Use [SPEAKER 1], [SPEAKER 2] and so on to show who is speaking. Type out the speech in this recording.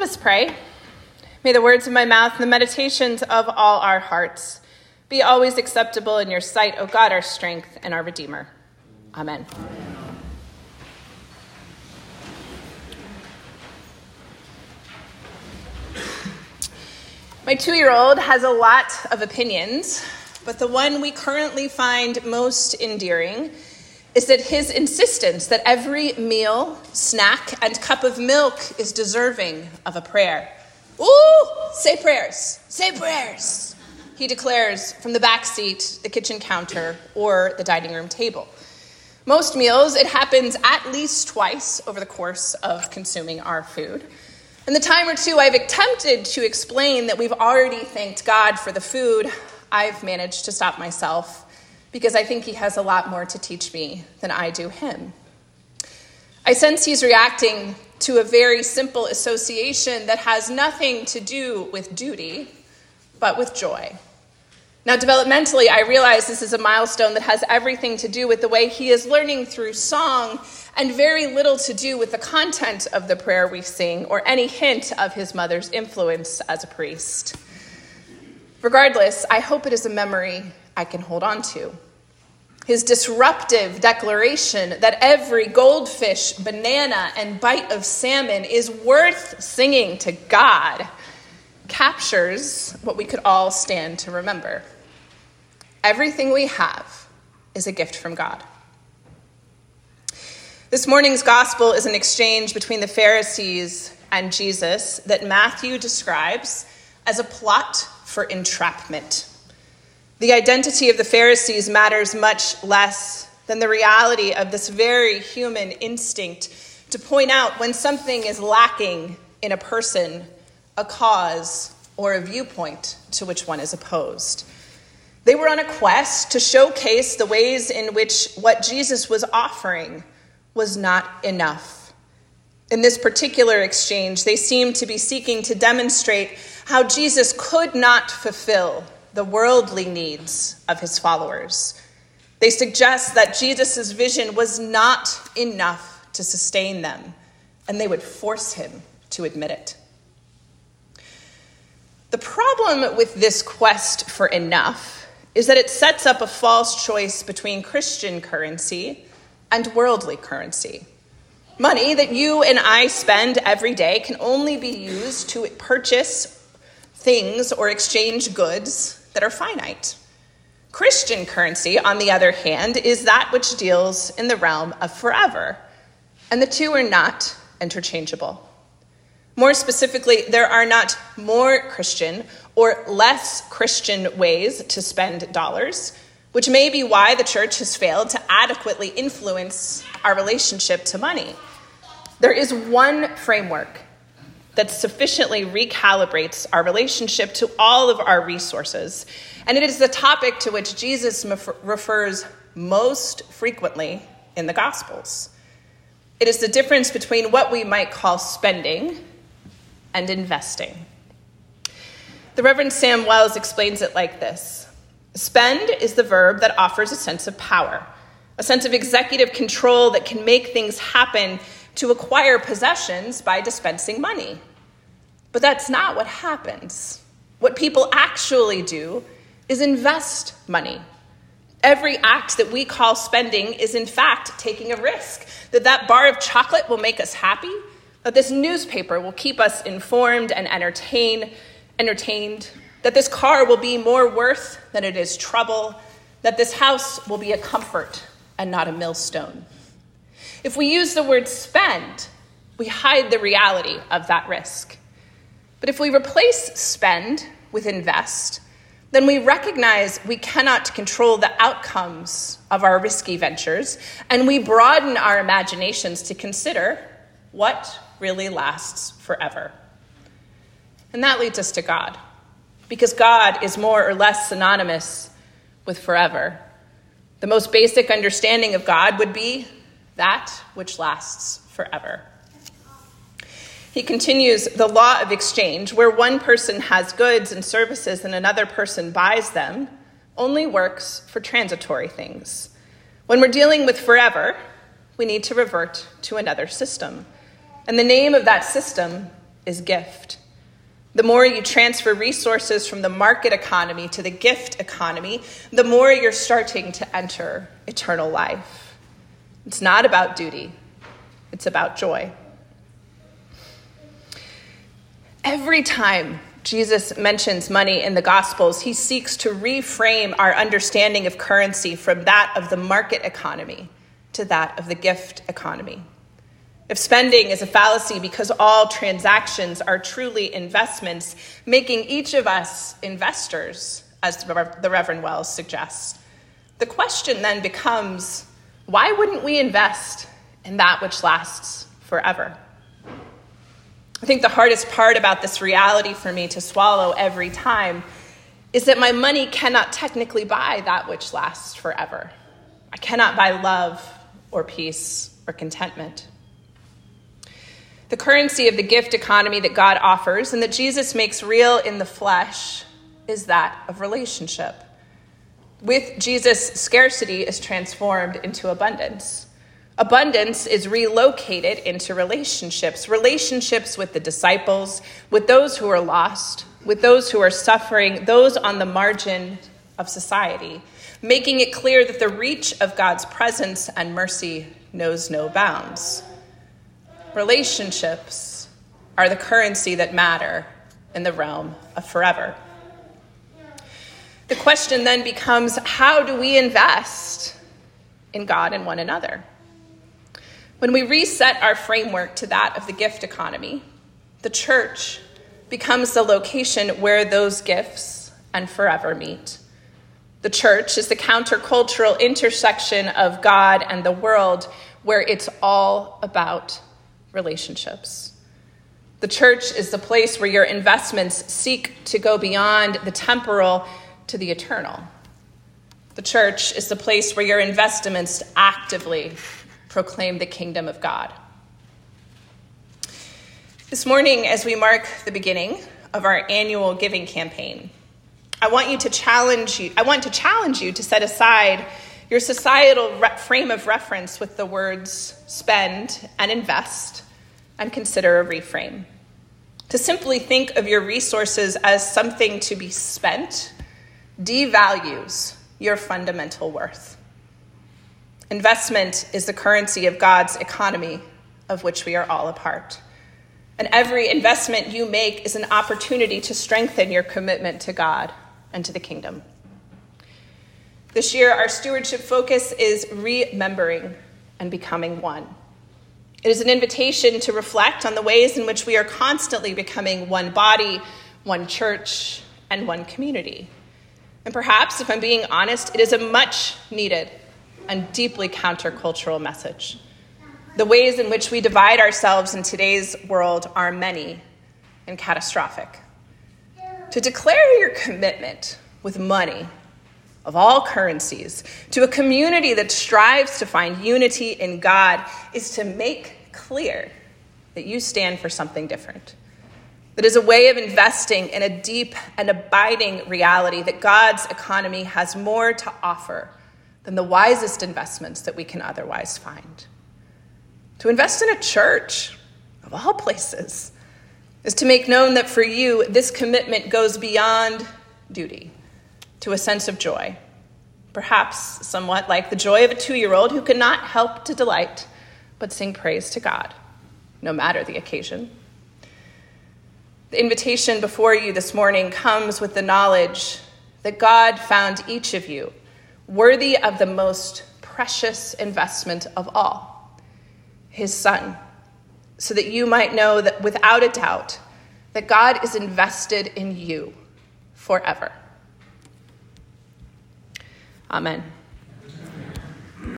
[SPEAKER 1] Let us pray. May the words of my mouth and the meditations of all our hearts be always acceptable in your sight, O God, our strength and our Redeemer. Amen. My two year old has a lot of opinions, but the one we currently find most endearing is that his insistence that every meal, snack, and cup of milk is deserving of a prayer. Ooh, say prayers, say prayers, he declares from the back seat, the kitchen counter, or the dining room table. Most meals, it happens at least twice over the course of consuming our food. And the time or two I've attempted to explain that we've already thanked God for the food, I've managed to stop myself because I think he has a lot more to teach me than I do him. I sense he's reacting to a very simple association that has nothing to do with duty, but with joy. Now, developmentally, I realize this is a milestone that has everything to do with the way he is learning through song and very little to do with the content of the prayer we sing or any hint of his mother's influence as a priest. Regardless, I hope it is a memory I can hold on to. His disruptive declaration that every goldfish, banana, and bite of salmon is worth singing to God captures what we could all stand to remember. Everything we have is a gift from God. This morning's gospel is an exchange between the Pharisees and Jesus that Matthew describes as a plot for entrapment. The identity of the Pharisees matters much less than the reality of this very human instinct to point out when something is lacking in a person, a cause, or a viewpoint to which one is opposed. They were on a quest to showcase the ways in which what Jesus was offering was not enough. In this particular exchange, they seemed to be seeking to demonstrate how Jesus could not fulfill the worldly needs of his followers. They suggest that Jesus' vision was not enough to sustain them, and they would force him to admit it. The problem with this quest for enough is that it sets up a false choice between Christian currency and worldly currency. Money that you and I spend every day can only be used to purchase things or exchange goods that are finite. Christian currency, on the other hand, is that which deals in the realm of forever, and the two are not interchangeable. More specifically, there are not more Christian or less Christian ways to spend dollars, which may be why the church has failed to adequately influence our relationship to money. There is one framework that sufficiently recalibrates our relationship to all of our resources. And it is the topic to which Jesus refers most frequently in the Gospels. It is the difference between what we might call spending and investing. The Reverend Sam Wells explains it like this Spend is the verb that offers a sense of power, a sense of executive control that can make things happen to acquire possessions by dispensing money. But that's not what happens. What people actually do is invest money. Every act that we call spending is, in fact, taking a risk that that bar of chocolate will make us happy, that this newspaper will keep us informed and entertain, entertained, that this car will be more worth than it is trouble, that this house will be a comfort and not a millstone. If we use the word spend, we hide the reality of that risk. But if we replace spend with invest, then we recognize we cannot control the outcomes of our risky ventures, and we broaden our imaginations to consider what really lasts forever. And that leads us to God, because God is more or less synonymous with forever. The most basic understanding of God would be that which lasts forever. He continues the law of exchange, where one person has goods and services and another person buys them, only works for transitory things. When we're dealing with forever, we need to revert to another system. And the name of that system is gift. The more you transfer resources from the market economy to the gift economy, the more you're starting to enter eternal life. It's not about duty, it's about joy. Every time Jesus mentions money in the Gospels, he seeks to reframe our understanding of currency from that of the market economy to that of the gift economy. If spending is a fallacy because all transactions are truly investments, making each of us investors, as the Reverend Wells suggests, the question then becomes why wouldn't we invest in that which lasts forever? I think the hardest part about this reality for me to swallow every time is that my money cannot technically buy that which lasts forever. I cannot buy love or peace or contentment. The currency of the gift economy that God offers and that Jesus makes real in the flesh is that of relationship. With Jesus, scarcity is transformed into abundance. Abundance is relocated into relationships relationships with the disciples, with those who are lost, with those who are suffering, those on the margin of society, making it clear that the reach of God's presence and mercy knows no bounds. Relationships are the currency that matter in the realm of forever. The question then becomes how do we invest in God and one another? When we reset our framework to that of the gift economy, the church becomes the location where those gifts and forever meet. The church is the countercultural intersection of God and the world where it's all about relationships. The church is the place where your investments seek to go beyond the temporal to the eternal. The church is the place where your investments actively proclaim the kingdom of God. This morning, as we mark the beginning of our annual giving campaign, I want you to challenge you. I want to challenge you to set aside your societal re- frame of reference with the words spend and invest and consider a reframe. To simply think of your resources as something to be spent devalues your fundamental worth. Investment is the currency of God's economy, of which we are all a part. And every investment you make is an opportunity to strengthen your commitment to God and to the kingdom. This year, our stewardship focus is remembering and becoming one. It is an invitation to reflect on the ways in which we are constantly becoming one body, one church, and one community. And perhaps, if I'm being honest, it is a much needed and deeply countercultural message. The ways in which we divide ourselves in today's world are many and catastrophic. To declare your commitment with money of all currencies to a community that strives to find unity in God is to make clear that you stand for something different. That is a way of investing in a deep and abiding reality that God's economy has more to offer than the wisest investments that we can otherwise find. To invest in a church, of all places, is to make known that for you, this commitment goes beyond duty to a sense of joy, perhaps somewhat like the joy of a two year old who cannot help to delight but sing praise to God, no matter the occasion. The invitation before you this morning comes with the knowledge that God found each of you worthy of the most precious investment of all, his son, so that you might know that without a doubt that God is invested in you forever. Amen.